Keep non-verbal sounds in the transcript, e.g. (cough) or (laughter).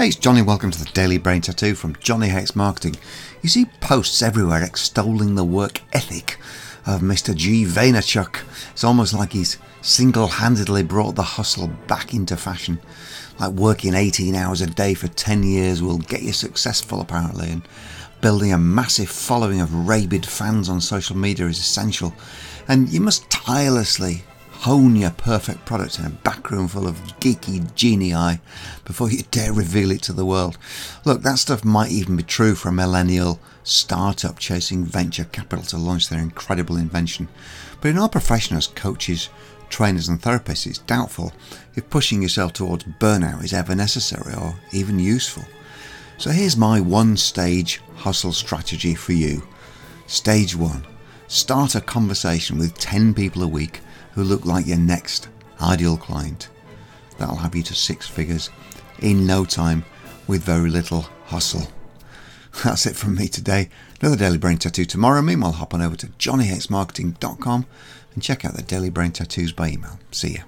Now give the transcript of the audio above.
Hey, it's Johnny. Welcome to the Daily Brain Tattoo from Johnny Hates Marketing. You see posts everywhere extolling the work ethic of Mr. G. Vaynerchuk. It's almost like he's single handedly brought the hustle back into fashion. Like working 18 hours a day for 10 years will get you successful, apparently, and building a massive following of rabid fans on social media is essential. And you must tirelessly hone your perfect product in a backroom full of geeky genii before you dare reveal it to the world. Look, that stuff might even be true for a millennial startup chasing venture capital to launch their incredible invention. But in our profession as coaches, trainers, and therapists, it's doubtful if pushing yourself towards burnout is ever necessary or even useful. So here's my one stage hustle strategy for you. Stage one start a conversation with 10 people a week who look like your next ideal client. That'll have you to six figures in no time with very little hustle. (laughs) That's it from me today. Another Daily Brain Tattoo tomorrow. Meanwhile, hop on over to johnnyhatesmarketing.com and check out the Daily Brain Tattoos by email. See ya.